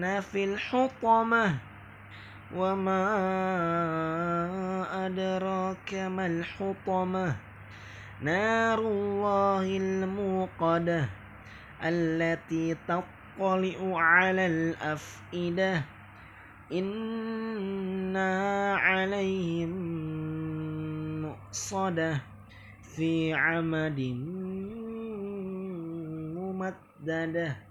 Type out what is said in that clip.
في الحطمة وما أدراك ما الحطمة نار الله الموقدة التي تطلع على الأفئدة إنا عليهم مؤصدة في عمد ممدده